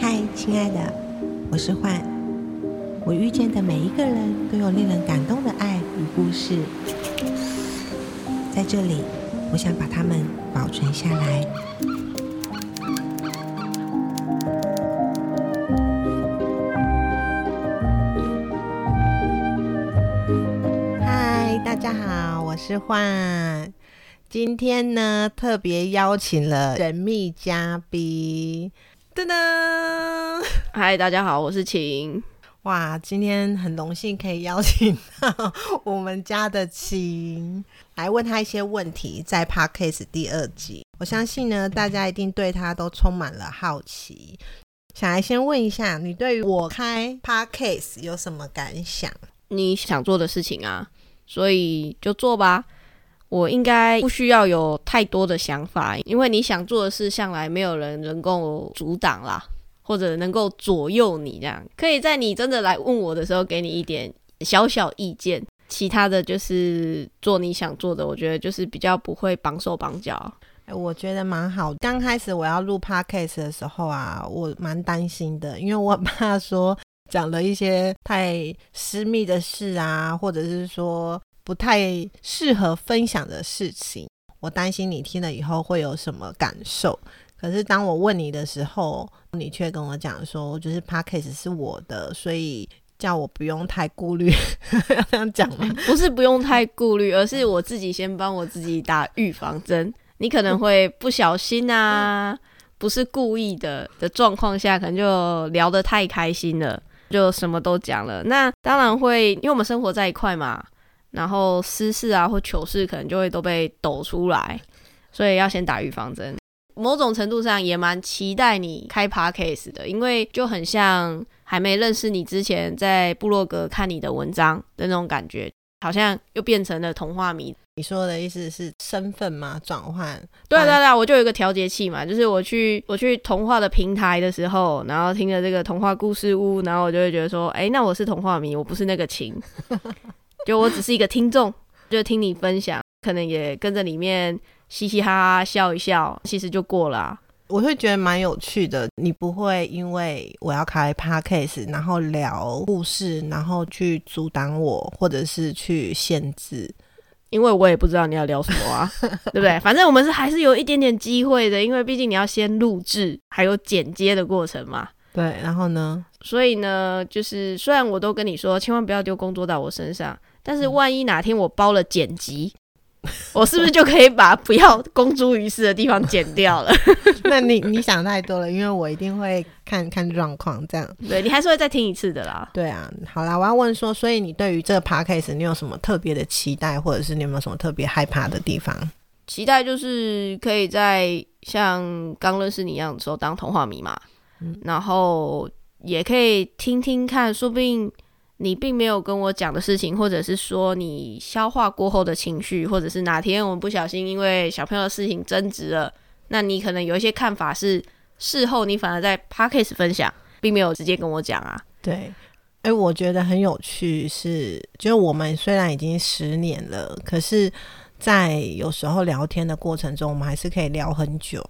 嗨，亲爱的，我是焕。我遇见的每一个人都有令人感动的爱与故事，在这里，我想把它们保存下来。嗨，大家好，我是焕。今天呢，特别邀请了神秘嘉宾，噔噔！嗨，大家好，我是晴。哇，今天很荣幸可以邀请到我们家的晴来问他一些问题，在 Podcast 第二集，我相信呢，大家一定对他都充满了好奇。想来先问一下，你对于我开 Podcast 有什么感想？你想做的事情啊，所以就做吧。我应该不需要有太多的想法，因为你想做的事，向来没有人能够阻挡啦，或者能够左右你。这样可以在你真的来问我的时候，给你一点小小意见。其他的就是做你想做的，我觉得就是比较不会绑手绑脚。我觉得蛮好。刚开始我要录 podcast 的时候啊，我蛮担心的，因为我怕说讲了一些太私密的事啊，或者是说。不太适合分享的事情，我担心你听了以后会有什么感受。可是当我问你的时候，你却跟我讲说，就是 Podcast 是我的，所以叫我不用太顾虑。要这样讲吗？不是不用太顾虑，而是我自己先帮我自己打预防针。你可能会不小心啊，不是故意的的状况下，可能就聊得太开心了，就什么都讲了。那当然会，因为我们生活在一块嘛。然后私事啊或糗事可能就会都被抖出来，所以要先打预防针。某种程度上也蛮期待你开 Podcast 的，因为就很像还没认识你之前在部落格看你的文章的那种感觉，好像又变成了童话迷。你说的意思是身份吗？转换？对对对，我就有一个调节器嘛，就是我去我去童话的平台的时候，然后听了这个童话故事屋，然后我就会觉得说，哎，那我是童话迷，我不是那个晴。就我只是一个听众，就听你分享，可能也跟着里面嘻嘻哈哈笑一笑，其实就过了啊。我会觉得蛮有趣的，你不会因为我要开 podcast，然后聊故事，然后去阻挡我，或者是去限制，因为我也不知道你要聊什么啊，对不对？反正我们是还是有一点点机会的，因为毕竟你要先录制，还有剪接的过程嘛。对，然后呢？所以呢，就是虽然我都跟你说，千万不要丢工作到我身上。但是万一哪天我包了剪辑，嗯、我是不是就可以把不要公诸于世的地方剪掉了？那你你想太多了，因为我一定会看看状况，这样。对，你还是会再听一次的啦。对啊，好啦，我要问说，所以你对于这个 podcast 你有什么特别的期待，或者是你有没有什么特别害怕的地方？期待就是可以在像刚认识你一样的时候当童话迷嘛，嗯、然后也可以听听看，说不定。你并没有跟我讲的事情，或者是说你消化过后的情绪，或者是哪天我们不小心因为小朋友的事情争执了，那你可能有一些看法是事后你反而在 Podcast 分享，并没有直接跟我讲啊。对，哎、欸，我觉得很有趣是，是就是我们虽然已经十年了，可是，在有时候聊天的过程中，我们还是可以聊很久，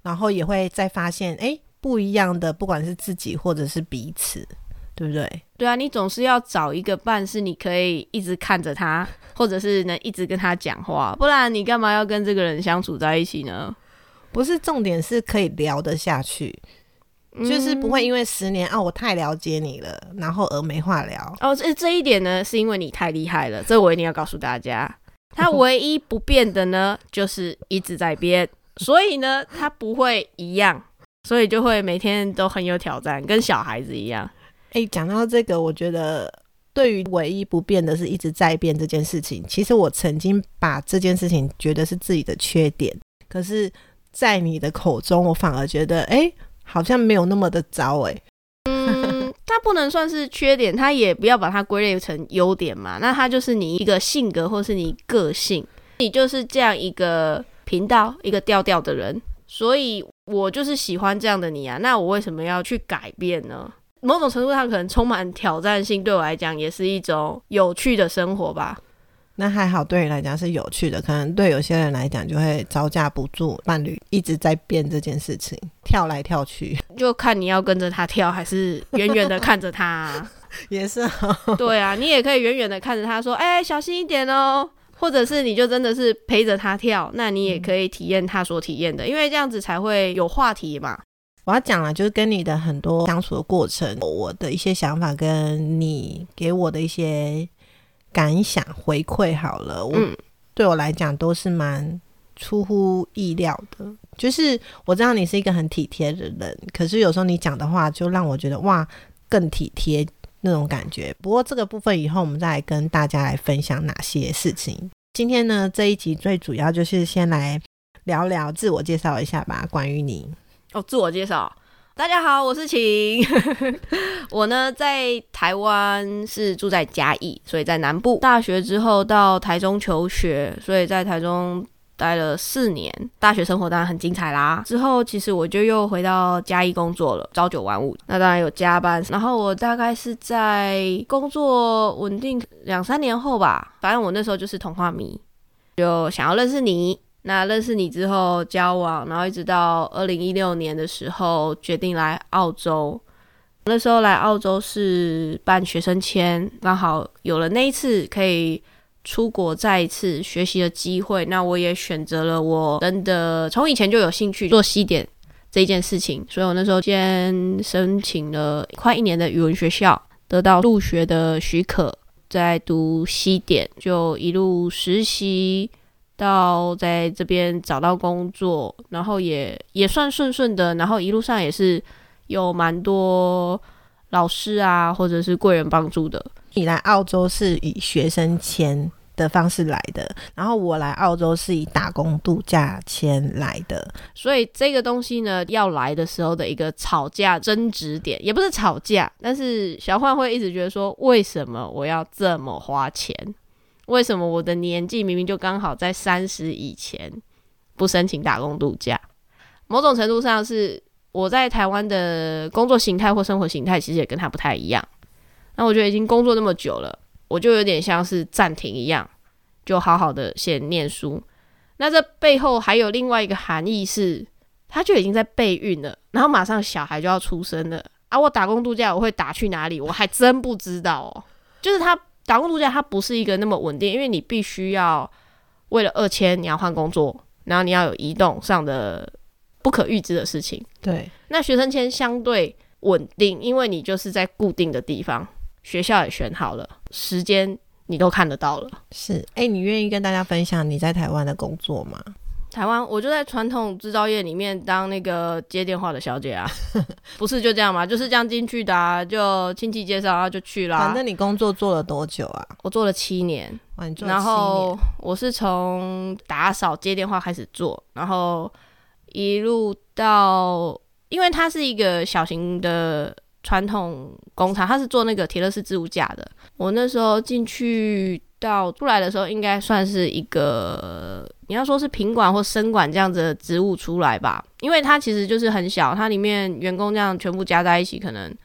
然后也会再发现，哎、欸，不一样的，不管是自己或者是彼此。对不对？对啊，你总是要找一个伴，是你可以一直看着他，或者是能一直跟他讲话，不然你干嘛要跟这个人相处在一起呢？不是，重点是可以聊得下去，嗯、就是不会因为十年啊，我太了解你了，然后而没话聊。哦，这这一点呢，是因为你太厉害了，这我一定要告诉大家。他唯一不变的呢，就是一直在变，所以呢，他不会一样，所以就会每天都很有挑战，跟小孩子一样。哎，讲到这个，我觉得对于唯一不变的是一直在变这件事情，其实我曾经把这件事情觉得是自己的缺点，可是，在你的口中，我反而觉得，哎，好像没有那么的糟，哎。嗯，它不能算是缺点，它也不要把它归类成优点嘛。那它就是你一个性格，或是你个性，你就是这样一个频道、一个调调的人，所以我就是喜欢这样的你啊。那我为什么要去改变呢？某种程度上，可能充满挑战性，对我来讲也是一种有趣的生活吧。那还好，对你来讲是有趣的，可能对有些人来讲就会招架不住伴侣一直在变这件事情，跳来跳去，就看你要跟着他跳，还是远远的看着他、啊，也是好。对啊，你也可以远远的看着他说：“哎、欸，小心一点哦。”或者是你就真的是陪着他跳，那你也可以体验他所体验的，因为这样子才会有话题嘛。我要讲了，就是跟你的很多相处的过程，我的一些想法跟你给我的一些感想回馈好了。我、嗯、对我来讲都是蛮出乎意料的，就是我知道你是一个很体贴的人，可是有时候你讲的话就让我觉得哇更体贴那种感觉。不过这个部分以后我们再来跟大家来分享哪些事情。今天呢，这一集最主要就是先来聊聊自我介绍一下吧，关于你。哦，自我介绍，大家好，我是晴。我呢在台湾是住在嘉义，所以在南部。大学之后到台中求学，所以在台中待了四年。大学生活当然很精彩啦。之后其实我就又回到嘉义工作了，朝九晚五。那当然有加班。然后我大概是在工作稳定两三年后吧，反正我那时候就是童话迷，就想要认识你。那认识你之后交往，然后一直到二零一六年的时候决定来澳洲。那时候来澳洲是办学生签，刚好有了那一次可以出国再一次学习的机会。那我也选择了我真的从以前就有兴趣做西点这一件事情，所以我那时候先申请了快一年的语文学校，得到入学的许可，在读西点，就一路实习。到在这边找到工作，然后也也算顺顺的，然后一路上也是有蛮多老师啊，或者是贵人帮助的。你来澳洲是以学生签的方式来的，然后我来澳洲是以打工度假签来的，所以这个东西呢，要来的时候的一个吵架争执点，也不是吵架，但是小焕会一直觉得说，为什么我要这么花钱？为什么我的年纪明明就刚好在三十以前不申请打工度假？某种程度上是我在台湾的工作形态或生活形态其实也跟他不太一样。那我觉得已经工作那么久了，我就有点像是暂停一样，就好好的先念书。那这背后还有另外一个含义是，他就已经在备孕了，然后马上小孩就要出生了啊！我打工度假我会打去哪里？我还真不知道哦。就是他。打工度假它不是一个那么稳定，因为你必须要为了二千，你要换工作，然后你要有移动上的不可预知的事情。对，那学生签相对稳定，因为你就是在固定的地方，学校也选好了，时间你都看得到了。是，哎、欸，你愿意跟大家分享你在台湾的工作吗？台湾，我就在传统制造业里面当那个接电话的小姐啊，不是就这样吗？就是这样进去的啊，就亲戚介绍，然后就去了。反正你工作做了多久啊？我做了七年，哇，你做了七年。然后我是从打扫接电话开始做，然后一路到，因为它是一个小型的传统工厂，它是做那个铁乐式置物架的。我那时候进去。到出来的时候，应该算是一个你要说是品管或生管这样子的职务出来吧，因为它其实就是很小，它里面员工这样全部加在一起可能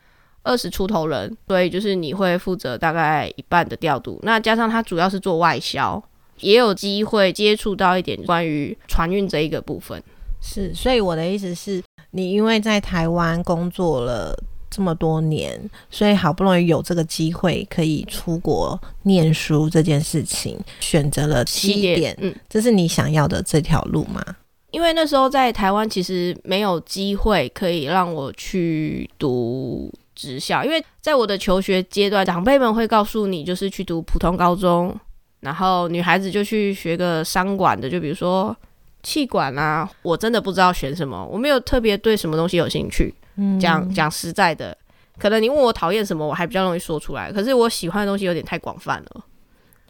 二十出头人，所以就是你会负责大概一半的调度。那加上它主要是做外销，也有机会接触到一点关于船运这一个部分。是，所以我的意思是你因为在台湾工作了。这么多年，所以好不容易有这个机会可以出国念书这件事情，选择了西点。嗯，这是你想要的这条路吗？因为那时候在台湾其实没有机会可以让我去读职校，因为在我的求学阶段，长辈们会告诉你，就是去读普通高中，然后女孩子就去学个商管的，就比如说气管啊。我真的不知道选什么，我没有特别对什么东西有兴趣。讲讲实在的，可能你问我讨厌什么，我还比较容易说出来。可是我喜欢的东西有点太广泛了。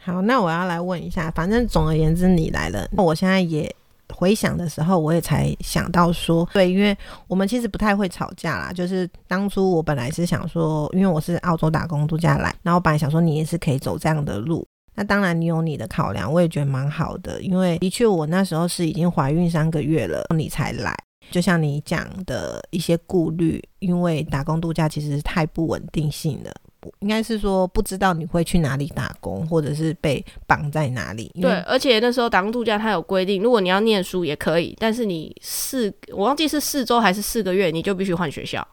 好，那我要来问一下，反正总而言之你来了，我现在也回想的时候，我也才想到说，对，因为我们其实不太会吵架啦。就是当初我本来是想说，因为我是澳洲打工度假来，然后我本来想说你也是可以走这样的路。那当然你有你的考量，我也觉得蛮好的，因为的确我那时候是已经怀孕三个月了，你才来。就像你讲的一些顾虑，因为打工度假其实太不稳定性了，应该是说不知道你会去哪里打工，或者是被绑在哪里。对，而且那时候打工度假它有规定，如果你要念书也可以，但是你四我忘记是四周还是四个月，你就必须换学校。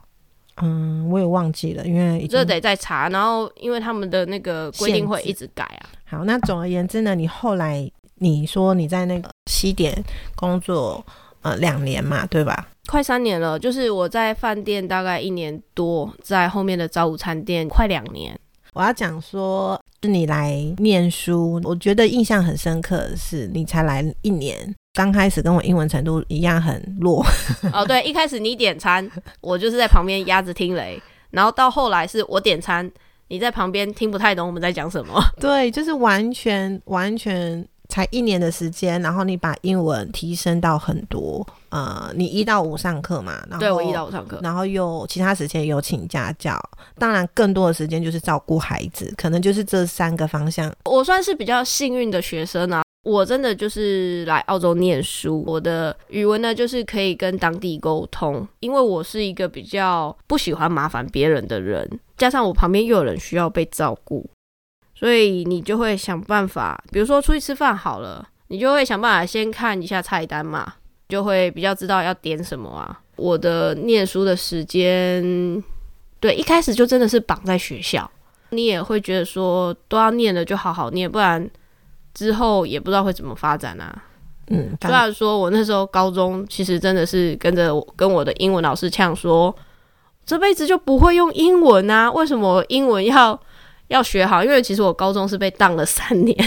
嗯，我也忘记了，因为这得再查。然后因为他们的那个规定会一直改啊。好，那总而言之呢，你后来你说你在那个西点工作呃两年嘛，对吧？快三年了，就是我在饭店大概一年多，在后面的早午餐店快两年。我要讲说，是你来念书，我觉得印象很深刻的是，你才来一年，刚开始跟我英文程度一样很弱。哦，对，一开始你点餐，我就是在旁边压着听雷，然后到后来是我点餐，你在旁边听不太懂我们在讲什么。对，就是完全完全。才一年的时间，然后你把英文提升到很多。呃，你一到五上课嘛，然后对我一到五上课，然后又其他时间有请家教，当然更多的时间就是照顾孩子，可能就是这三个方向。我算是比较幸运的学生啊，我真的就是来澳洲念书，我的语文呢就是可以跟当地沟通，因为我是一个比较不喜欢麻烦别人的人，加上我旁边又有人需要被照顾。所以你就会想办法，比如说出去吃饭好了，你就会想办法先看一下菜单嘛，就会比较知道要点什么啊。我的念书的时间，对，一开始就真的是绑在学校，你也会觉得说都要念了就好好念，不然之后也不知道会怎么发展啊。嗯，虽然说我那时候高中其实真的是跟着跟我的英文老师呛说，这辈子就不会用英文啊，为什么英文要？要学好，因为其实我高中是被当了三年，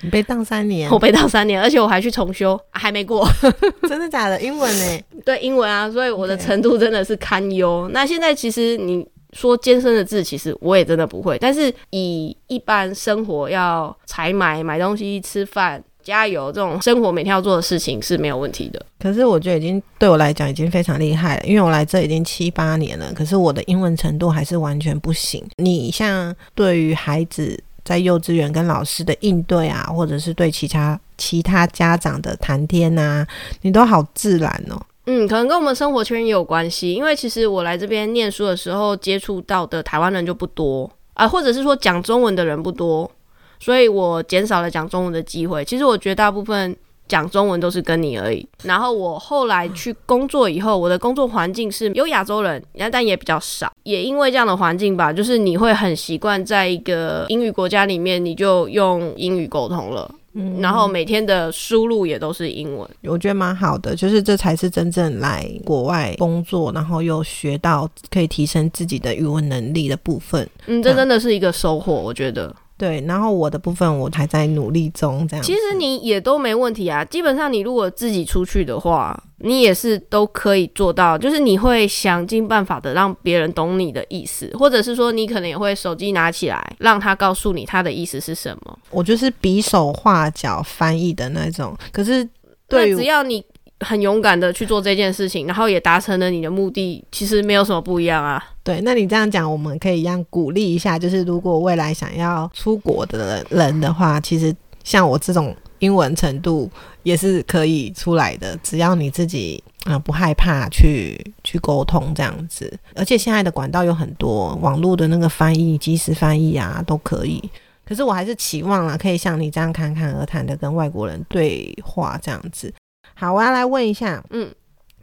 你被当三年，我被当三年，而且我还去重修，啊、还没过，真的假的？英文呢？对，英文啊，所以我的程度真的是堪忧。那现在其实你说艰深的字，其实我也真的不会，但是以一般生活要采买、买东西、吃饭。加油！这种生活每天要做的事情是没有问题的。可是我觉得已经对我来讲已经非常厉害了，因为我来这已经七八年了，可是我的英文程度还是完全不行。你像对于孩子在幼稚园跟老师的应对啊，或者是对其他其他家长的谈天啊，你都好自然哦。嗯，可能跟我们生活圈也有关系，因为其实我来这边念书的时候接触到的台湾人就不多啊，或者是说讲中文的人不多。所以我减少了讲中文的机会。其实我绝大部分讲中文都是跟你而已。然后我后来去工作以后，我的工作环境是有亚洲人，但也比较少。也因为这样的环境吧，就是你会很习惯在一个英语国家里面，你就用英语沟通了。嗯，然后每天的输入也都是英文。我觉得蛮好的，就是这才是真正来国外工作，然后又学到可以提升自己的语文能力的部分。嗯，这真的是一个收获，我觉得。对，然后我的部分我还在努力中，这样。其实你也都没问题啊，基本上你如果自己出去的话，你也是都可以做到，就是你会想尽办法的让别人懂你的意思，或者是说你可能也会手机拿起来让他告诉你他的意思是什么。我就是比手画脚翻译的那种，可是对，只要你。很勇敢的去做这件事情，然后也达成了你的目的，其实没有什么不一样啊。对，那你这样讲，我们可以一样鼓励一下，就是如果未来想要出国的人的话，其实像我这种英文程度也是可以出来的，只要你自己啊、不害怕去去沟通这样子，而且现在的管道有很多，网络的那个翻译、即时翻译啊都可以。可是我还是期望啊，可以像你这样侃侃而谈的跟外国人对话这样子。好，我要来问一下，嗯，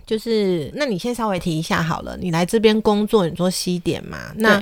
就是那你先稍微提一下好了。你来这边工作，你做西点嘛？那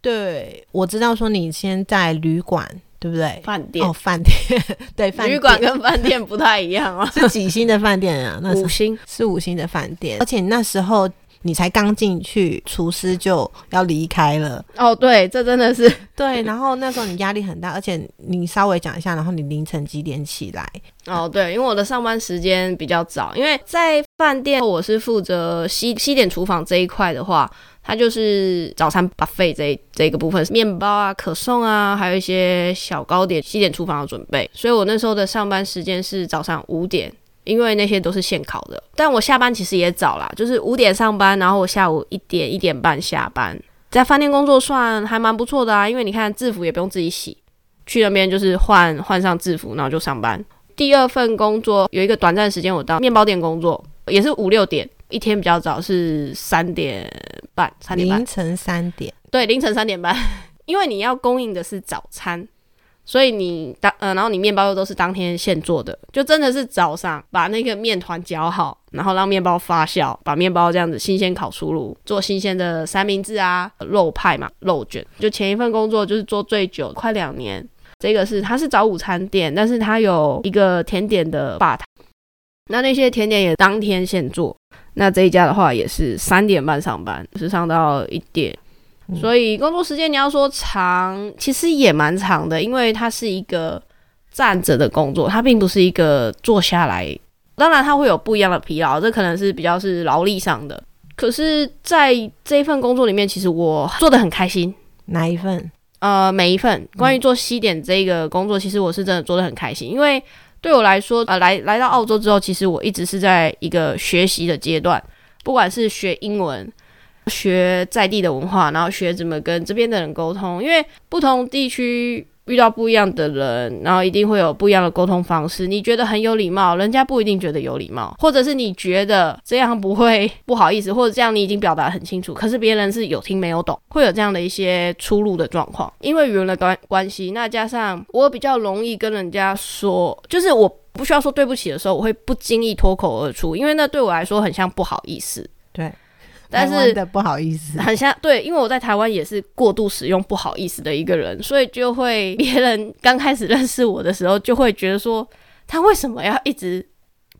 对，对，我知道说你先在旅馆，对不对？饭店哦，饭店 对，旅馆跟饭店不太一样啊，是几星的饭店啊？那是五星，是五星的饭店，而且那时候。你才刚进去，厨师就要离开了。哦，对，这真的是 对。然后那时候你压力很大，而且你稍微讲一下，然后你凌晨几点起来？哦，对，因为我的上班时间比较早，因为在饭店我是负责西西点厨房这一块的话，它就是早餐 buffet 这这个部分，面包啊、可颂啊，还有一些小糕点，西点厨房的准备。所以我那时候的上班时间是早上五点。因为那些都是现烤的，但我下班其实也早啦，就是五点上班，然后我下午一点一点半下班，在饭店工作算还蛮不错的啊。因为你看制服也不用自己洗，去那边就是换换上制服，然后就上班。第二份工作有一个短暂时间，我到面包店工作，也是五六点，一天比较早是三点半，三点半，凌晨三点，对，凌晨三点半。因为你要供应的是早餐，所以你当呃，然后你面包又都是当天现做的，就真的是早上把那个面团搅好，然后让面包发酵，把面包这样子新鲜烤出炉，做新鲜的三明治啊、肉派嘛、肉卷。就前一份工作就是做最久，快两年。这个是它是早午餐店，但是它有一个甜点的吧台，那那些甜点也当天现做。那这一家的话也是三点半上班，是上到一点。所以工作时间你要说长，其实也蛮长的，因为它是一个站着的工作，它并不是一个坐下来。当然它会有不一样的疲劳，这可能是比较是劳力上的。可是在这一份工作里面，其实我做的很开心。哪一份？呃，每一份关于做西点这个工作，其实我是真的做的很开心，因为对我来说，呃，来来到澳洲之后，其实我一直是在一个学习的阶段，不管是学英文。学在地的文化，然后学怎么跟这边的人沟通，因为不同地区遇到不一样的人，然后一定会有不一样的沟通方式。你觉得很有礼貌，人家不一定觉得有礼貌，或者是你觉得这样不会不好意思，或者这样你已经表达很清楚，可是别人是有听没有懂，会有这样的一些出入的状况。因为语言的关关系，那加上我比较容易跟人家说，就是我不需要说对不起的时候，我会不经意脱口而出，因为那对我来说很像不好意思。对。但是的不好意思，很像对，因为我在台湾也是过度使用不好意思的一个人，所以就会 别人刚开始认识我的时候，就会觉得说他为什么要一直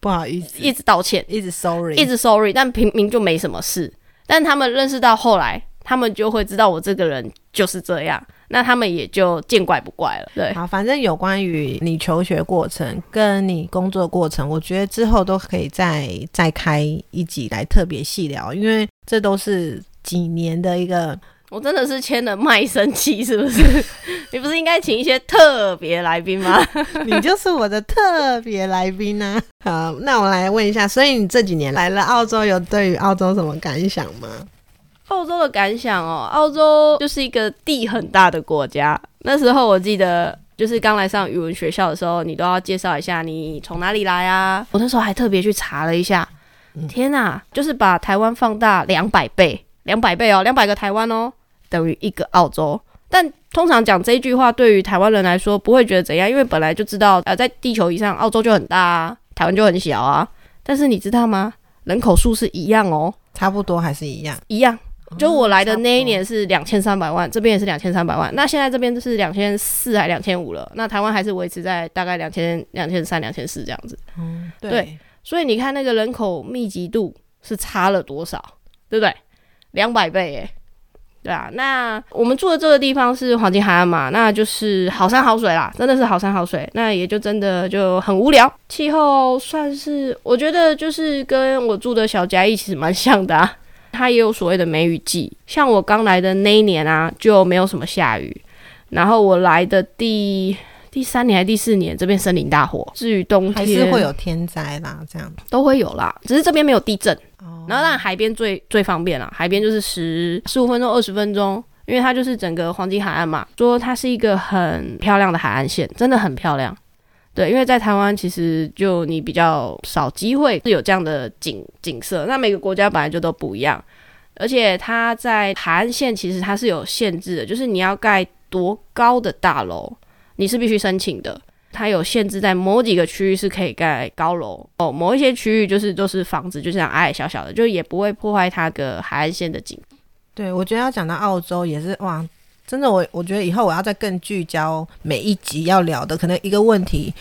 不好意思，一直道歉，一直 sorry，一直 sorry，但明明就没什么事，但他们认识到后来，他们就会知道我这个人就是这样。那他们也就见怪不怪了。对，好，反正有关于你求学过程跟你工作过程，我觉得之后都可以再再开一集来特别细聊，因为这都是几年的一个。我真的是签了卖身契，是不是？你不是应该请一些特别来宾吗？你就是我的特别来宾呢、啊。好，那我来问一下，所以你这几年来了澳洲，有对于澳洲什么感想吗？澳洲的感想哦，澳洲就是一个地很大的国家。那时候我记得，就是刚来上语文学校的时候，你都要介绍一下你从哪里来啊。我那时候还特别去查了一下，天哪，就是把台湾放大两百倍，两百倍哦，两百个台湾哦，等于一个澳洲。但通常讲这一句话，对于台湾人来说不会觉得怎样，因为本来就知道，呃，在地球以上，澳洲就很大啊，台湾就很小啊。但是你知道吗？人口数是一样哦，差不多还是一样，一样。就我来的那一年是两千三百万，这边也是两千三百万。那现在这边就是两千四还两千五了。那台湾还是维持在大概两千两千三两千四这样子。嗯，对。对，所以你看那个人口密集度是差了多少，对不对？两百倍耶。对啊。那我们住的这个地方是黄金海岸嘛，那就是好山好水啦，真的是好山好水。那也就真的就很无聊。气候算是我觉得就是跟我住的小嘉义其实蛮像的啊。它也有所谓的梅雨季，像我刚来的那一年啊，就没有什么下雨。然后我来的第第三年还是第四年，这边森林大火。至于冬天，还是会有天灾啦，这样都会有啦。只是这边没有地震。哦。然后当然海边最最方便啦，海边就是十十五分钟、二十分钟，因为它就是整个黄金海岸嘛。说它是一个很漂亮的海岸线，真的很漂亮。对，因为在台湾其实就你比较少机会是有这样的景景色。那每个国家本来就都不一样，而且它在海岸线其实它是有限制的，就是你要盖多高的大楼，你是必须申请的。它有限制在某几个区域是可以盖高楼哦，某一些区域就是都是房子，就这样矮矮小小的，就也不会破坏它个海岸线的景。对，我觉得要讲到澳洲也是哇。真的，我我觉得以后我要再更聚焦每一集要聊的，可能一个问题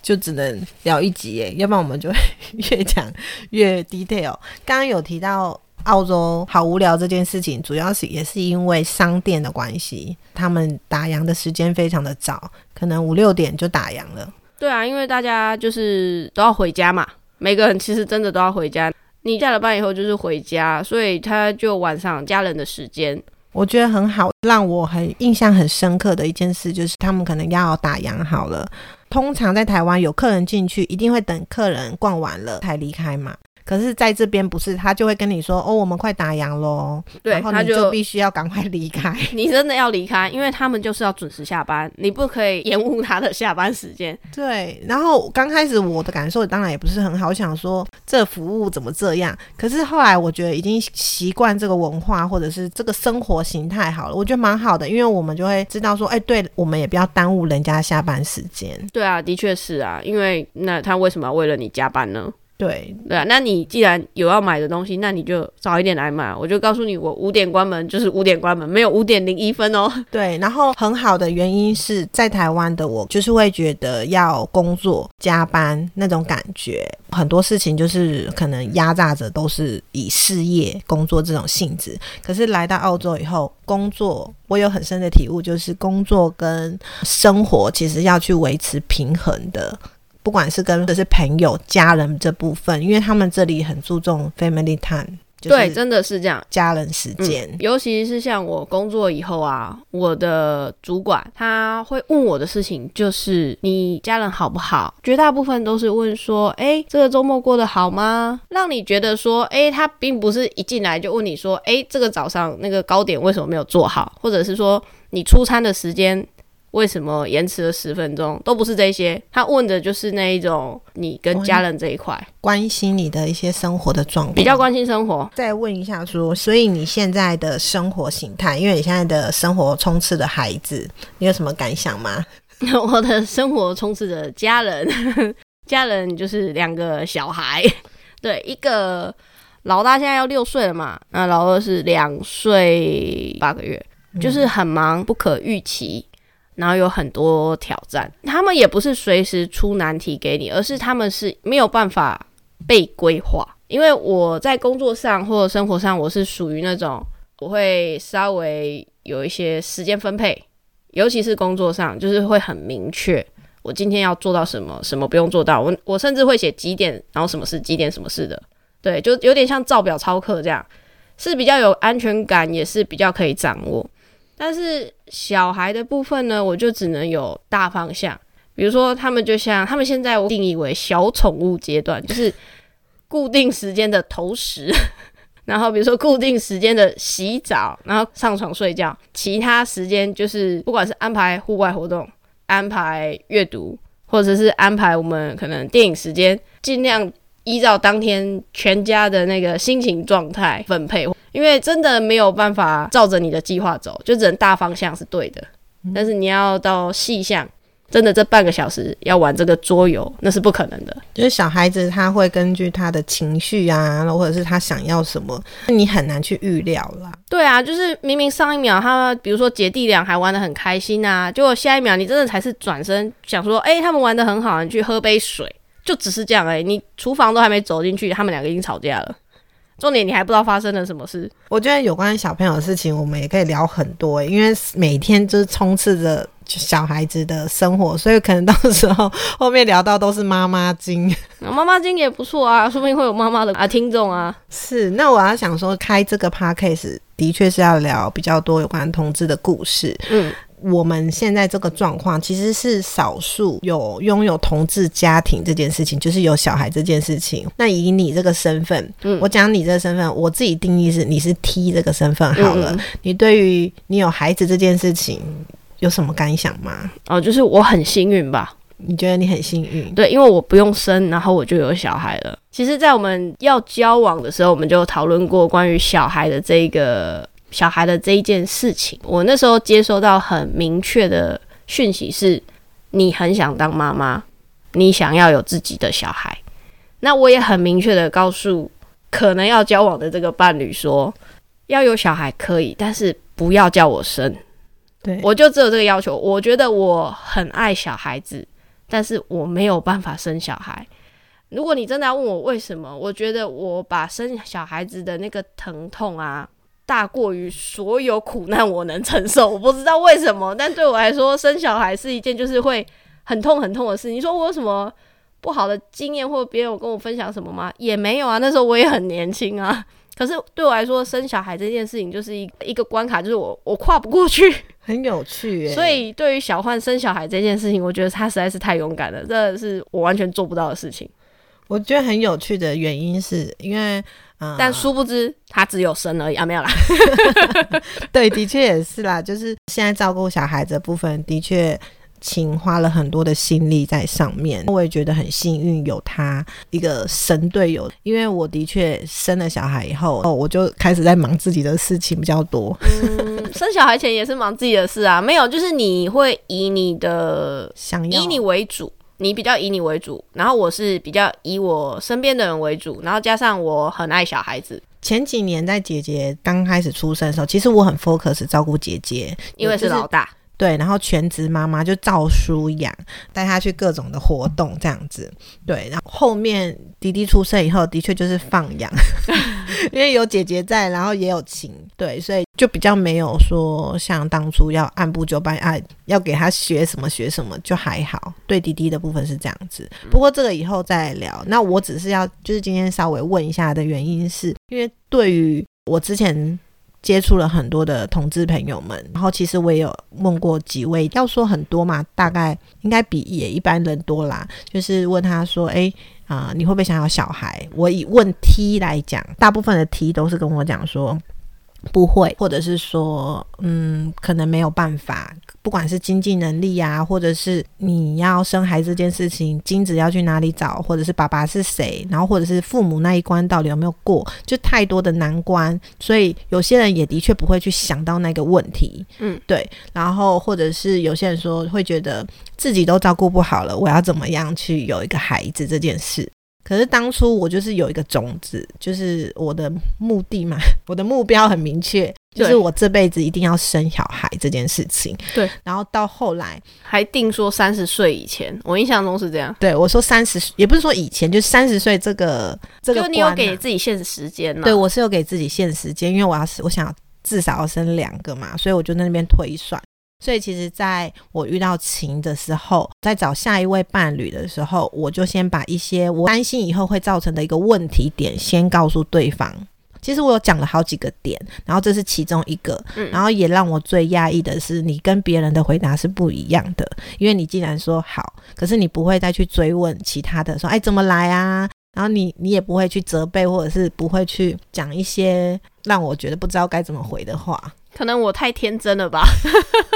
就只能聊一集耶，要不然我们就会越讲越 detail。刚刚有提到澳洲好无聊这件事情，主要是也是因为商店的关系，他们打烊的时间非常的早，可能五六点就打烊了。对啊，因为大家就是都要回家嘛，每个人其实真的都要回家。你下了班以后就是回家，所以他就晚上家人的时间。我觉得很好，让我很印象很深刻的一件事就是，他们可能要打烊好了。通常在台湾有客人进去，一定会等客人逛完了才离开嘛。可是在这边不是，他就会跟你说哦，我们快打烊喽，对，然后你就必须要赶快离开。你真的要离开，因为他们就是要准时下班，你不可以延误他的下班时间。对，然后刚开始我的感受当然也不是很好，我想说这服务怎么这样？可是后来我觉得已经习惯这个文化或者是这个生活形态好了，我觉得蛮好的，因为我们就会知道说，哎，对我们也不要耽误人家下班时间。对啊，的确是啊，因为那他为什么要为了你加班呢？对对啊，那你既然有要买的东西，那你就早一点来买。我就告诉你，我五点关门就是五点关门，没有五点零一分哦。对，然后很好的原因是在台湾的我，就是会觉得要工作加班那种感觉，很多事情就是可能压榨着都是以事业工作这种性质。可是来到澳洲以后，工作我有很深的体悟，就是工作跟生活其实要去维持平衡的。不管是跟的是朋友、家人这部分，因为他们这里很注重 family time，对，真的是这样，家人时间、嗯。尤其是像我工作以后啊，我的主管他会问我的事情就是你家人好不好？绝大部分都是问说，哎、欸，这个周末过得好吗？让你觉得说，哎、欸，他并不是一进来就问你说，哎、欸，这个早上那个糕点为什么没有做好？或者是说你出餐的时间。为什么延迟了十分钟？都不是这些，他问的就是那一种你跟家人这一块，关心你的一些生活的状况，比较关心生活。再问一下说，所以你现在的生活形态，因为你现在的生活充斥着孩子，你有什么感想吗？我的生活充斥着家人，家人就是两个小孩，对，一个老大现在要六岁了嘛，那老二是两岁八个月，就是很忙，不可预期。然后有很多挑战，他们也不是随时出难题给你，而是他们是没有办法被规划。因为我在工作上或者生活上，我是属于那种我会稍微有一些时间分配，尤其是工作上，就是会很明确，我今天要做到什么，什么不用做到。我我甚至会写几点，然后什么事，几点什么事的，对，就有点像照表操课这样，是比较有安全感，也是比较可以掌握。但是小孩的部分呢，我就只能有大方向，比如说他们就像他们现在我定义为小宠物阶段，就是固定时间的投食，然后比如说固定时间的洗澡，然后上床睡觉，其他时间就是不管是安排户外活动、安排阅读，或者是安排我们可能电影时间，尽量依照当天全家的那个心情状态分配。因为真的没有办法照着你的计划走，就只能大方向是对的，嗯、但是你要到细项，真的这半个小时要玩这个桌游，那是不可能的。就是小孩子他会根据他的情绪啊，或者是他想要什么，你很难去预料啦。对啊，就是明明上一秒他比如说姐弟俩还玩的很开心啊，结果下一秒你真的才是转身想说，哎、欸，他们玩的很好，你去喝杯水，就只是这样哎、欸，你厨房都还没走进去，他们两个已经吵架了。重点你还不知道发生了什么事。我觉得有关小朋友的事情，我们也可以聊很多、欸，因为每天就是充斥着小孩子的生活，所以可能到时候后面聊到都是妈妈经。妈妈经也不错啊，说不定会有妈妈的 啊听众啊。是，那我要想说，开这个 podcast 的确是要聊比较多有关同志的故事。嗯。我们现在这个状况其实是少数有拥有同志家庭这件事情，就是有小孩这件事情。那以你这个身份，嗯，我讲你这个身份，我自己定义是你是 T 这个身份好了。嗯嗯，你对于你有孩子这件事情有什么感想吗？哦，就是我很幸运吧？你觉得你很幸运？对，因为我不用生，然后我就有小孩了。其实，在我们要交往的时候，我们就讨论过关于小孩的这个。小孩的这一件事情，我那时候接收到很明确的讯息是，你很想当妈妈，你想要有自己的小孩。那我也很明确的告诉可能要交往的这个伴侣说，要有小孩可以，但是不要叫我生。对，我就只有这个要求。我觉得我很爱小孩子，但是我没有办法生小孩。如果你真的要问我为什么，我觉得我把生小孩子的那个疼痛啊。大过于所有苦难我能承受，我不知道为什么，但对我来说，生小孩是一件就是会很痛很痛的事。你说我有什么不好的经验，或者别人有跟我分享什么吗？也没有啊，那时候我也很年轻啊。可是对我来说，生小孩这件事情就是一一个关卡，就是我我跨不过去，很有趣耶。所以对于小焕生小孩这件事情，我觉得他实在是太勇敢了，这是我完全做不到的事情。我觉得很有趣的原因是因为，嗯，但殊不知他只有生而已啊，没有啦。对，的确也是啦，就是现在照顾小孩子的部分，的确。情花了很多的心力在上面，我也觉得很幸运有他一个神队友。因为我的确生了小孩以后，哦，我就开始在忙自己的事情比较多。嗯，生小孩前也是忙自己的事啊，没有，就是你会以你的想要以你为主，你比较以你为主，然后我是比较以我身边的人为主，然后加上我很爱小孩子。前几年在姐姐刚开始出生的时候，其实我很 focus 照顾姐姐，因为是老大。对，然后全职妈妈就照书养，带她去各种的活动这样子。对，然后后面弟弟出生以后，的确就是放养，因为有姐姐在，然后也有情，对，所以就比较没有说像当初要按部就班啊，要给他学什么学什么，就还好。对弟弟的部分是这样子，不过这个以后再聊。那我只是要就是今天稍微问一下的原因是，是因为对于我之前。接触了很多的同志朋友们，然后其实我也有问过几位，要说很多嘛，大概应该比也一般人多啦。就是问他说：“诶，啊、你会不会想要小孩？”我以问 T 来讲，大部分的 T 都是跟我讲说。不会，或者是说，嗯，可能没有办法，不管是经济能力啊，或者是你要生孩子这件事情，精子要去哪里找，或者是爸爸是谁，然后或者是父母那一关到底有没有过，就太多的难关，所以有些人也的确不会去想到那个问题，嗯，对，然后或者是有些人说会觉得自己都照顾不好了，我要怎么样去有一个孩子这件事。可是当初我就是有一个种子，就是我的目的嘛，我的目标很明确，就是我这辈子一定要生小孩这件事情。对，然后到后来还定说三十岁以前，我印象中是这样。对，我说三十，也不是说以前，就是三十岁这个这个、啊。就你有给自己限时间吗？对，我是有给自己限时间，因为我要是我想至少要生两个嘛，所以我就在那边推算。所以其实，在我遇到情的时候，在找下一位伴侣的时候，我就先把一些我担心以后会造成的一个问题点先告诉对方。其实我有讲了好几个点，然后这是其中一个。然后也让我最讶异的是，你跟别人的回答是不一样的，因为你既然说好，可是你不会再去追问其他的，说哎怎么来啊？然后你你也不会去责备，或者是不会去讲一些让我觉得不知道该怎么回的话。可能我太天真了吧，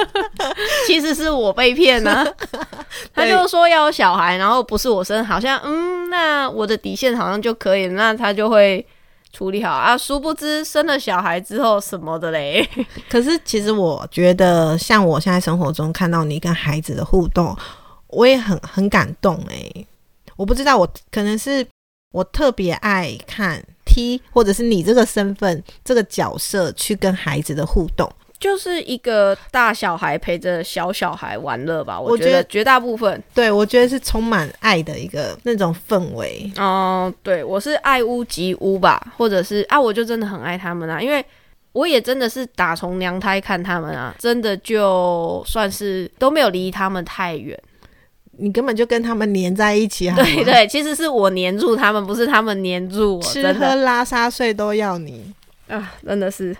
其实是我被骗呢、啊。他就说要有小孩，然后不是我生，好像嗯，那我的底线好像就可以，那他就会处理好啊。殊不知生了小孩之后什么的嘞。可是其实我觉得，像我现在生活中看到你跟孩子的互动，我也很很感动哎、欸。我不知道，我可能是我特别爱看。或者是你这个身份、这个角色去跟孩子的互动，就是一个大小孩陪着小小孩玩乐吧。我觉得绝大部分，对，我觉得是充满爱的一个那种氛围。哦、嗯，对，我是爱屋及乌吧，或者是啊，我就真的很爱他们啊，因为我也真的是打从娘胎看他们啊，真的就算是都没有离他们太远。你根本就跟他们黏在一起，对对，其实是我黏住他们，不是他们黏住我。吃喝拉撒睡都要你啊！真的是，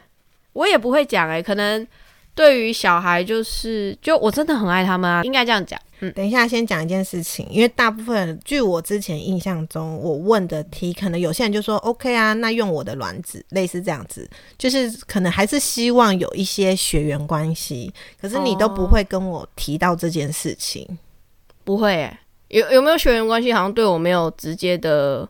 我也不会讲哎、欸。可能对于小孩，就是就我真的很爱他们啊，应该这样讲。嗯，等一下先讲一件事情，因为大部分据我之前印象中，我问的题，可能有些人就说 OK 啊，那用我的卵子，类似这样子，就是可能还是希望有一些血缘关系，可是你都不会跟我提到这件事情。哦不会、有有没有血缘关系，好像对我没有直接的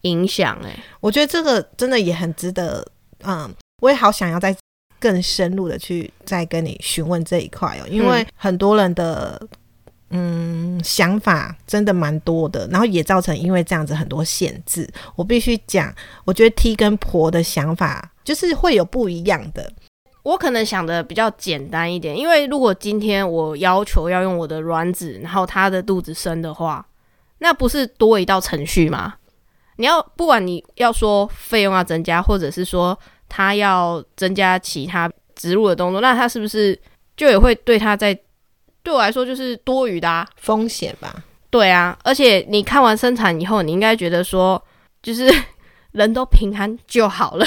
影响。哎，我觉得这个真的也很值得，嗯，我也好想要再更深入的去再跟你询问这一块哦，因为很多人的嗯想法真的蛮多的，然后也造成因为这样子很多限制。我必须讲，我觉得 T 跟婆的想法就是会有不一样的。我可能想的比较简单一点，因为如果今天我要求要用我的卵子，然后他的肚子生的话，那不是多一道程序吗？你要不管你要说费用要增加，或者是说他要增加其他植入的动作，那他是不是就也会对他在对我来说就是多余的啊，风险吧？对啊，而且你看完生产以后，你应该觉得说，就是 人都平安就好了，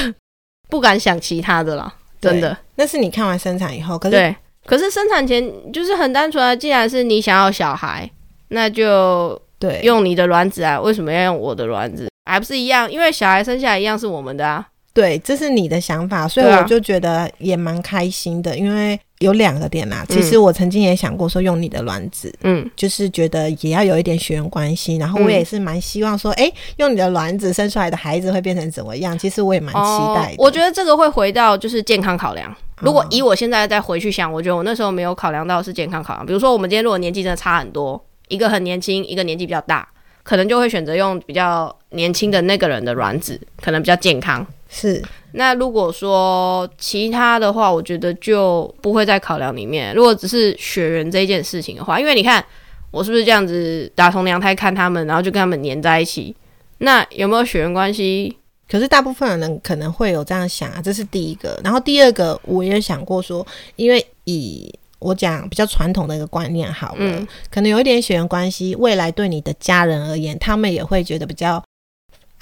不敢想其他的了。真的，那是你看完生产以后，可是对，可是生产前就是很单纯啊。既然是你想要小孩，那就对，用你的卵子啊，为什么要用我的卵子？还不是一样？因为小孩生下来一样是我们的啊。对，这是你的想法，所以我就觉得也蛮开心的，因为有两个点啦。其实我曾经也想过说用你的卵子，嗯，就是觉得也要有一点血缘关系，然后我也是蛮希望说，哎、嗯，用你的卵子生出来的孩子会变成怎么样？其实我也蛮期待的。哦，我觉得这个会回到就是健康考量。如果以我现在再回去想，我觉得我那时候没有考量到是健康考量。比如说我们今天如果年纪真的差很多，一个很年轻，一个年纪比较大，可能就会选择用比较年轻的那个人的卵子，可能比较健康。是，那如果说其他的话，我觉得就不会在考量里面。如果只是血缘这件事情的话，因为你看我是不是这样子打从娘胎看他们，然后就跟他们黏在一起，那有没有血缘关系？可是大部分人可能会有这样想啊，这是第一个。然后第二个，我也想过说，因为以我讲比较传统的一个观念好了，嗯、可能有一点血缘关系，未来对你的家人而言，他们也会觉得比较。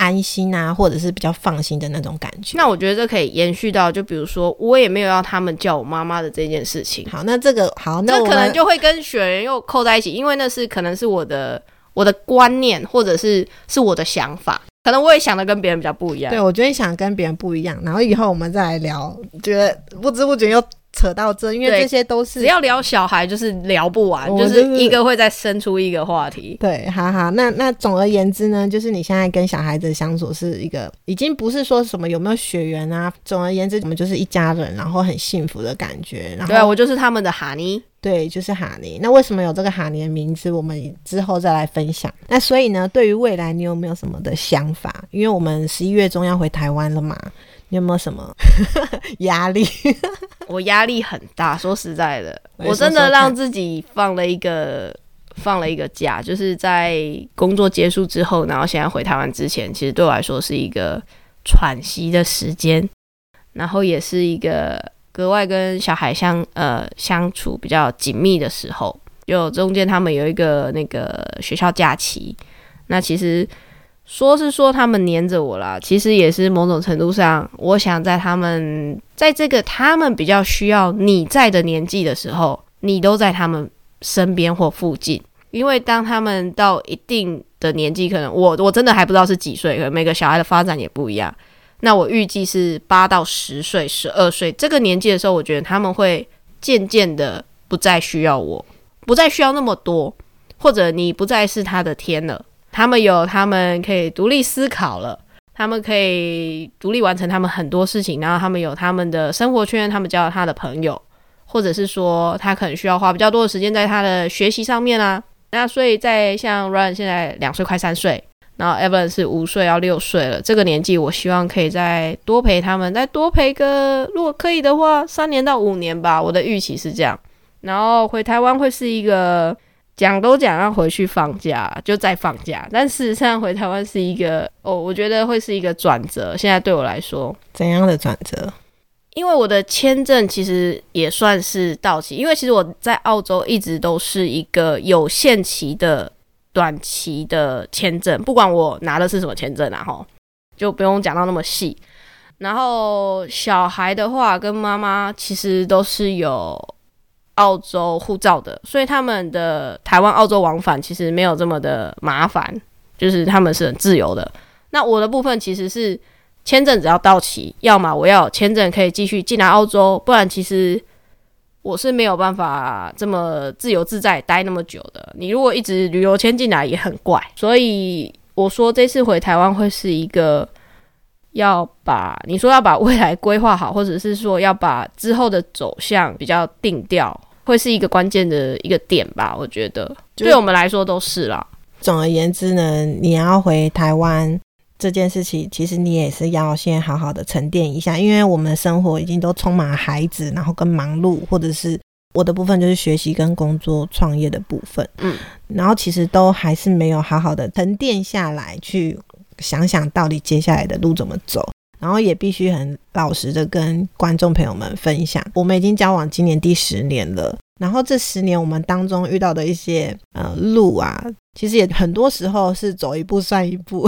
安心啊，或者是比较放心的那种感觉。那我觉得这可以延续到，就比如说，我也没有要他们叫我妈妈的这件事情。好，那这个好，那这可能就会跟雪人又扣在一起，因为那是可能是我的我的观念，或者是是我的想法，可能我也想的跟别人比较不一样。对，我觉得你想跟别人不一样，然后以后我们再来聊，觉得不知不觉又。扯到这，因为这些都是只要聊小孩就是聊不完，就是，就是一个会再生出一个话题。对，哈哈，那那总而言之呢，就是你现在跟小孩子相处是一个，已经不是说什么有没有血缘啊。总而言之，我们就是一家人，然后很幸福的感觉。然后，对，我就是他们的哈尼，对，就是哈尼。那为什么有这个哈尼的名字？我们之后再来分享。那所以呢，对于未来你有没有什么的想法？因为我们十一月中要回台湾了嘛。你有没有什么 压力？我压力很大，说实在的，我真的让自己放了一个放了一个假，就是在工作结束之后，然后现在回台湾之前，其实对我来说是一个喘息的时间，然后也是一个格外跟小孩相呃相处比较紧密的时候，就中间他们有一个那个学校假期，那其实。说是说他们黏着我啦，其实也是某种程度上，我想在他们在这个他们比较需要你在的年纪的时候，你都在他们身边或附近。因为当他们到一定的年纪，可能我我真的还不知道是几岁，可能每个小孩的发展也不一样。那我预计是八到十岁、十二岁这个年纪的时候，我觉得他们会渐渐的不再需要我，不再需要那么多，或者你不再是他的天了。他们有，他们可以独立思考了，他们可以独立完成他们很多事情，然后他们有他们的生活圈，他们交了他的朋友，或者是说他可能需要花比较多的时间在他的学习上面啊。那所以在像 Ryan 现在两岁快三岁，然后 Evan 是五岁要六岁了，这个年纪我希望可以再多陪他们，再多陪个，如果可以的话，三年到五年吧。我的预期是这样，然后回台湾会是一个。讲都讲要回去放假，就再放假。但事实上回台湾是一个哦，我觉得会是一个转折。现在对我来说，怎样的转折？因为我的签证其实也算是到期。因为其实我在澳洲一直都是一个有限期的短期的签证，不管我拿的是什么签证啊，吼，就不用讲到那么细。然后小孩的话，跟妈妈其实都是有。澳洲护照的，所以他们的台湾、澳洲往返其实没有这么的麻烦，就是他们是很自由的。那我的部分其实是签证只要到期，要么我要签证可以继续进来澳洲，不然其实我是没有办法这么自由自在待那么久的。你如果一直旅游签进来也很怪，所以我说这次回台湾会是一个要把你说要把未来规划好，或者是说要把之后的走向比较定调。会是一个关键的一个点吧，我觉得对我们来说都是啦。总而言之呢，你要回台湾这件事情，其实你也是要先好好的沉淀一下，因为我们的生活已经都充满了孩子，然后跟忙碌，或者是我的部分就是学习跟工作、创业的部分，嗯，然后其实都还是没有好好的沉淀下来，去想想到底接下来的路怎么走。然后也必须很老实的跟观众朋友们分享，我们已经交往今年第十年了。然后这十年我们当中遇到的一些呃路啊，其实也很多时候是走一步算一步，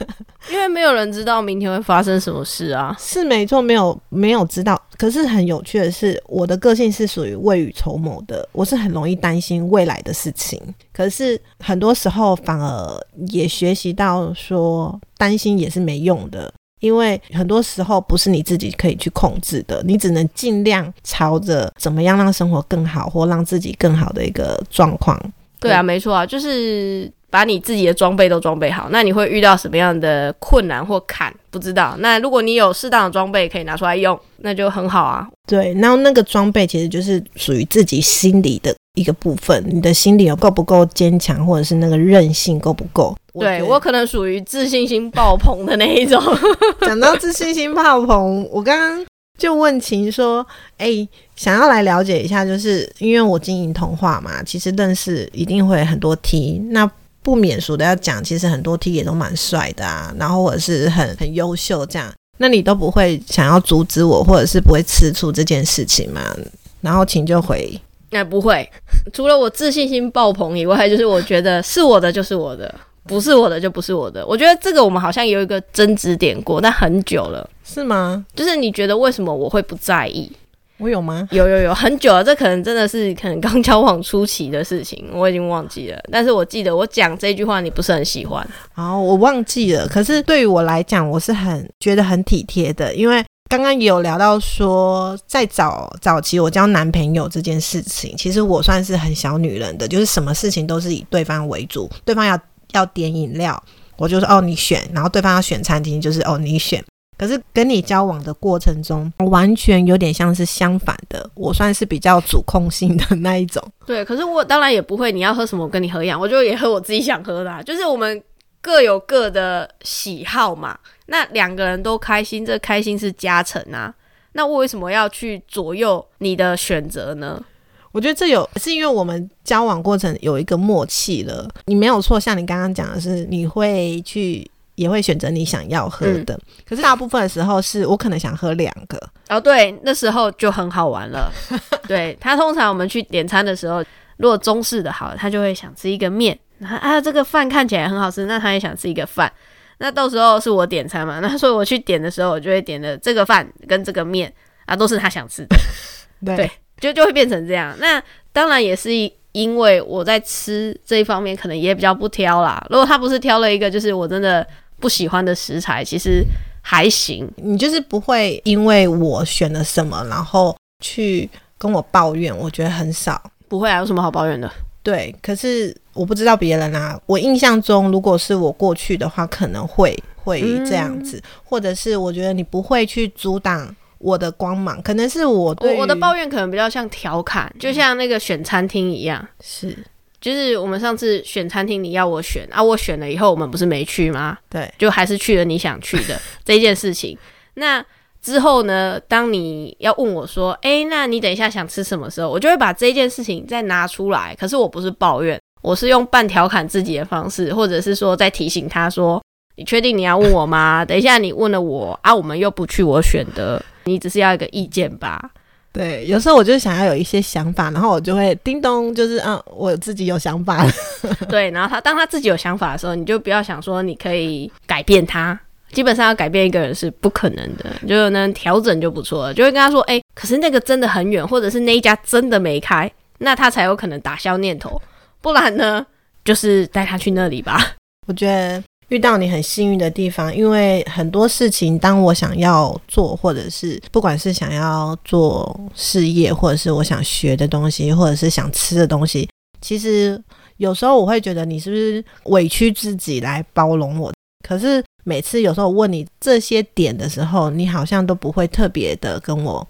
因为没有人知道明天会发生什么事啊。是没错，没有没有知道。可是很有趣的是，我的个性是属于未雨绸缪的，我是很容易担心未来的事情。可是很多时候反而也学习到说，担心也是没用的。因为很多时候不是你自己可以去控制的，你只能尽量朝着怎么样让生活更好，或让自己更好的一个状况。对啊，没错啊，就是把你自己的装备都装备好。那你会遇到什么样的困难或坎？不知道。那如果你有适当的装备可以拿出来用，那就很好啊。对，然后那个装备其实就是属于自己心里的一个部分，你的心理有够不够坚强，或者是那个韧性够不够？对，我可能属于自信心爆棚的那一种。讲到自信心爆棚，我刚刚就问晴说：“哎、欸，想要来了解一下，就是因为我经营童话嘛，其实认识一定会很多 T，那不免俗的要讲，其实很多 T 也都蛮帅的啊，然后或者是很很优秀这样，那你都不会想要阻止我，或者是不会吃醋这件事情嘛？”然后晴就回：“那、欸、不会，除了我自信心爆棚以外，就是我觉得是我的就是我的。”不是我的就不是我的，我觉得这个我们好像有一个争执点过，但很久了，是吗？就是你觉得为什么我会不在意？我有吗？有有有，很久了，这可能真的是可能刚 交往初期的事情，我已经忘记了。但是我记得我讲这句话你不是很喜欢，好，我忘记了。可是对于我来讲，我是很觉得很体贴的，因为刚刚有聊到说，在早早期我交男朋友这件事情，其实我算是很小女人的，就是什么事情都是以对方为主，对方要。要点饮料，我就说哦，你选。然后对方要选餐厅，就是哦，你选。可是跟你交往的过程中，完全有点像是相反的。我算是比较主控性的那一种。对，可是我当然也不会，你要喝什么，我跟你喝一样，我就也喝我自己想喝的啊。就是我们各有各的喜好嘛。那两个人都开心，这开心是加成啊。那我为什么要去左右你的选择呢？我觉得这有是因为我们交往过程有一个默契了，你没有错。像你刚刚讲的是，你会去也会选择你想要喝的，嗯、可是大部分的时候是我可能想喝两个。哦，对，那时候就很好玩了。对，他通常我们去点餐的时候，如果中式的好，他就会想吃一个面，然后啊这个饭看起来很好吃，那他也想吃一个饭。那到时候是我点餐嘛，那所以我去点的时候，我就会点的这个饭跟这个面啊都是他想吃的。对。对就就会变成这样，那当然也是因为我在吃这一方面可能也比较不挑啦。如果他不是挑了一个就是我真的不喜欢的食材，其实还行。你就是不会因为我选了什么，然后去跟我抱怨。我觉得很少，不会啊，有什么好抱怨的？对，可是我不知道别人啊。我印象中，如果是我过去的话，可能会会这样子，嗯、或者是我觉得你不会去阻挡。我的光芒可能是我对我，我的抱怨可能比较像调侃，就像那个选餐厅一样，是，就是我们上次选餐厅，你要我选啊，我选了以后，我们不是没去吗？对，就还是去了你想去的 这一件事情。那之后呢，当你要问我说，哎、欸，那你等一下想吃什么时候，我就会把这件事情再拿出来。可是我不是抱怨，我是用半调侃自己的方式，或者是说在提醒他说，你确定你要问我吗？等一下你问了我啊，我们又不去我选的。你只是要一个意见吧？对，有时候我就想要有一些想法，然后我就会叮咚，就是嗯，我自己有想法了。对，然后他当他自己有想法的时候，你就不要想说你可以改变他。基本上要改变一个人是不可能的，就能调整就不错了。就会跟他说，哎、可是那个真的很远，或者是那一家真的没开，那他才有可能打消念头。不然呢，就是带他去那里吧。我觉得。遇到你很幸运的地方，因为很多事情，当我想要做，或者是不管是想要做事业，或者是我想学的东西，或者是想吃的东西，其实有时候我会觉得你是不是委屈自己来包容我？可是每次有时候问你这些点的时候，你好像都不会特别的跟我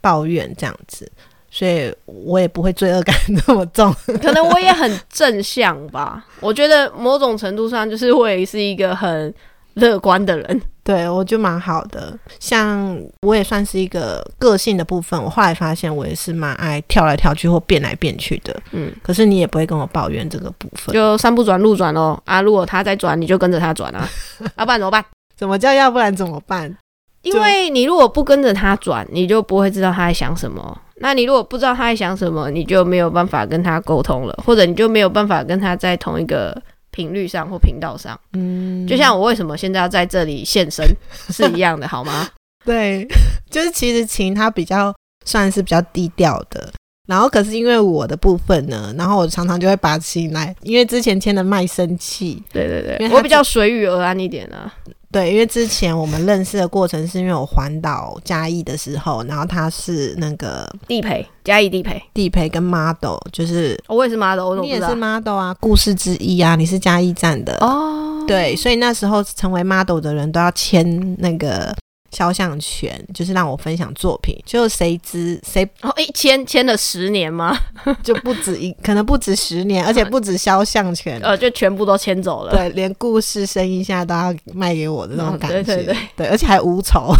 抱怨这样子。所以我也不会罪恶感那么重，可能我也很正向吧。我觉得某种程度上就是我也是一个很乐观的人，对，我就蛮好的。像我也算是一个个性的部分，我后来发现我也是蛮爱跳来跳去或变来变去的。嗯，可是你也不会跟我抱怨这个部分，就山不转路转哦。啊，如果他在转，你就跟着他转啊。要不然怎么办？怎么叫要不然怎么办？因为你如果不跟着他转，你就不会知道他在想什么。那你如果不知道他在想什么，你就没有办法跟他沟通了，或者你就没有办法跟他在同一个频率上或频道上。嗯，就像我为什么现在要在这里现身 是一样的，好吗？对，就是其实琴它比较算是比较低调的。然后可是因为我的部分呢，然后我常常就会把琴来，因为之前签的卖身契，对对对，我比较随遇而安一点啊。对，因为之前我们认识的过程是因为我环岛嘉义的时候，然后他是那个地陪嘉义地陪。地陪跟 model，就是我也是 model，你也是 model 啊，故事之一啊，你是嘉义站的。哦，对，所以那时候成为 model 的人都要签那个。肖像权就是让我分享作品，就谁知谁哦，一签签了十年吗？就不止一，可能不止十年，而且不止肖像权，呃，就全部都签走了。对，连故事声音现在都要卖给我的那种感觉，哦、对对对，对，而且还无酬。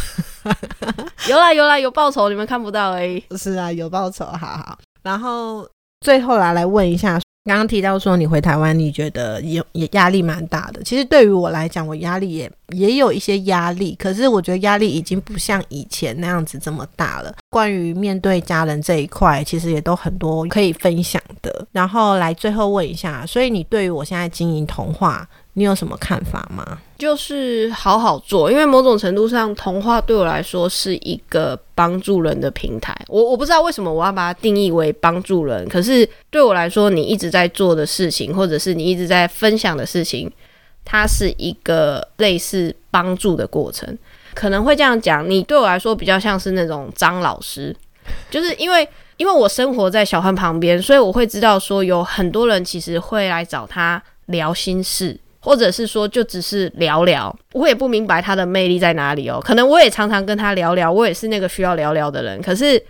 有啦有啦有报酬，你们看不到而已。是啊，有报酬，好好。然后最后来来问一下。刚刚提到说你回台湾，你觉得也也压力蛮大的。其实对于我来讲，我压力也也有一些压力，可是我觉得压力已经不像以前那样子这么大了。关于面对家人这一块，其实也都很多可以分享的。然后来最后问一下，所以你对于我现在经营童话，你有什么看法吗？就是好好做，因为某种程度上，童话对我来说是一个帮助人的平台。我我不知道为什么我要把它定义为帮助人，可是对我来说，你一直在做的事情，或者是你一直在分享的事情，它是一个类似帮助的过程。可能会这样讲，你对我来说比较像是那种张老师，就是因为因为我生活在小汉旁边，所以我会知道说有很多人其实会来找他聊心事。或者是说，就只是聊聊，我也不明白他的魅力在哪里哦。可能我也常常跟他聊聊，我也是那个需要聊聊的人。可是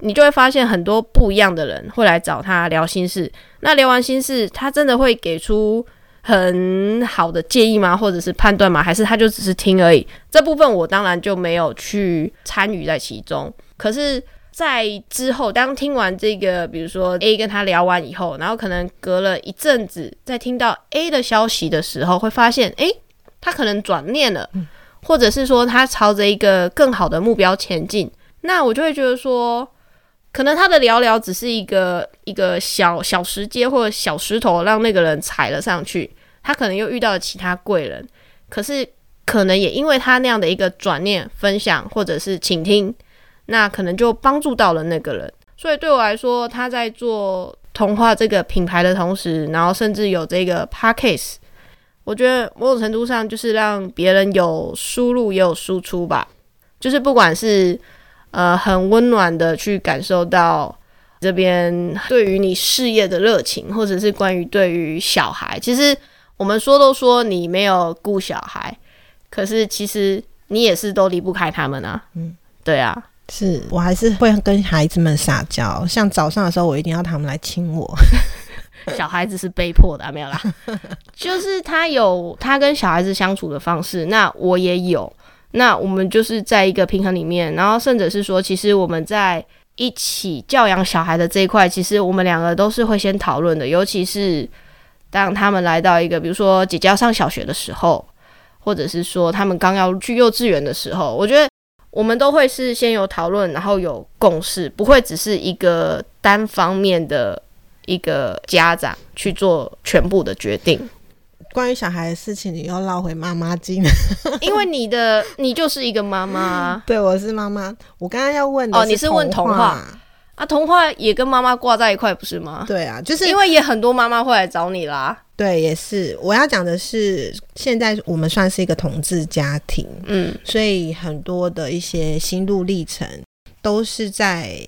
你就会发现，很多不一样的人会来找他聊心事。那聊完心事，他真的会给出很好的建议吗？或者是判断吗？还是他就只是听而已？这部分我当然就没有去参与在其中。可是。在之后，当听完这个，比如说 A 跟他聊完以后，然后可能隔了一阵子，在听到 A 的消息的时候，会发现，诶，他可能转念了，或者是说他朝着一个更好的目标前进。那我就会觉得说，可能他的聊聊只是一个一个小小石阶或者小石头，让那个人踩了上去，他可能又遇到了其他贵人。可是，可能也因为他那样的一个转念、分享或者是倾听。那可能就帮助到了那个人，所以对我来说，他在做童话这个品牌的同时，然后甚至有这个 podcast，我觉得某种程度上就是让别人有输入也有输出吧，就是不管是呃很温暖的去感受到这边对于你事业的热情，或者是关于对于小孩，其实我们说都说你没有顾小孩，可是其实你也是都离不开他们啊，嗯，对啊。是我还是会跟孩子们撒娇，像早上的时候，我一定要他们来亲我。小孩子是被迫的，啊，没有啦，就是他有他跟小孩子相处的方式，那我也有，那我们就是在一个平衡里面，然后甚至是说，其实我们在一起教养小孩的这一块，其实我们两个都是会先讨论的，尤其是当他们来到一个，比如说姐姐要上小学的时候，或者是说他们刚要去幼稚园的时候，我觉得。我们都会是先有讨论，然后有共识，不会只是一个单方面的一个家长去做全部的决定。关于小孩的事情，你又绕回妈妈经，因为你的你就是一个妈妈，对，我是妈妈。我刚刚要问哦，你是问童话啊？童话也跟妈妈挂在一块，不是吗？对啊，就是因为也很多妈妈会来找你啦。对，也是我要讲的是，现在我们算是一个同志家庭，嗯，所以很多的一些心路历程都是在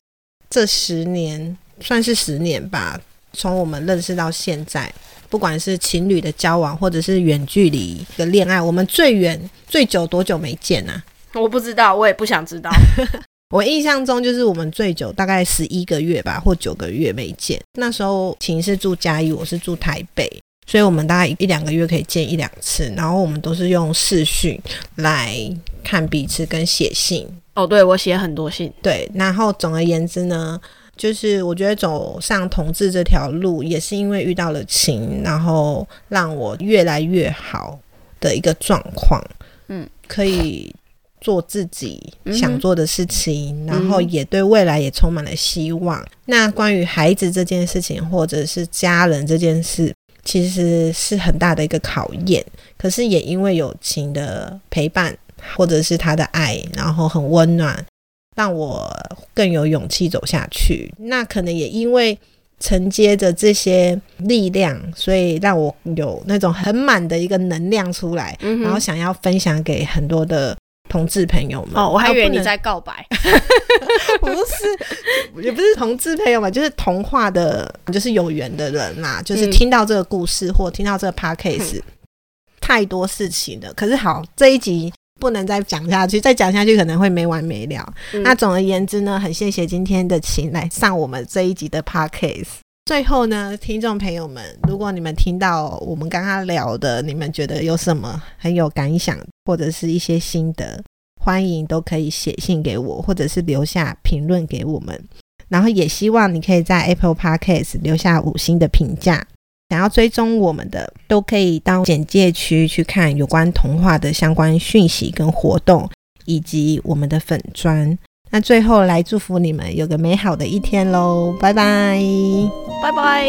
这十年，算是十年吧。从我们认识到现在，不管是情侣的交往，或者是远距离的恋爱，我们最远最久多久没见啊？我不知道，我也不想知道。我印象中就是我们最久大概十一个月吧，或九个月没见。那时候晴是住嘉义，我是住台北。所以我们大概一两个月可以见一两次，然后我们都是用视讯来看彼此跟写信。哦，对，我写很多信。对，然后总而言之呢，就是我觉得走上同志这条路，也是因为遇到了情，然后让我越来越好的一个状况。嗯，可以做自己想做的事情，嗯、然后也对未来也充满了希望。嗯、那关于孩子这件事情，或者是家人这件事，其实是很大的一个考验。可是也因为友情的陪伴，或者是他的爱，然后很温暖，让我更有勇气走下去。那可能也因为。承接着这些力量，所以让我有那种很满的一个能量出来，嗯、然后想要分享给很多的同志朋友们。哦，我还以为你在告白，不是，也不是同志朋友们，就是童话的，就是有缘的人啦。就是听到这个故事，嗯、或听到这个 podcast，、嗯、太多事情了。可是好，这一集。不能再讲下去，再讲下去可能会没完没了。嗯、那总而言之呢，很谢谢今天的琴来上我们这一集的 podcast。最后呢，听众朋友们，如果你们听到我们刚刚聊的，你们觉得有什么很有感想，或者是一些心得，欢迎都可以写信给我，或者是留下评论给我们。然后也希望你可以在 Apple Podcast 留下五星的评价。想要追踪我们的，都可以到简介区去看有关童话的相关讯息跟活动，以及我们的粉砖。那最后来祝福你们有个美好的一天喽，拜拜，拜拜。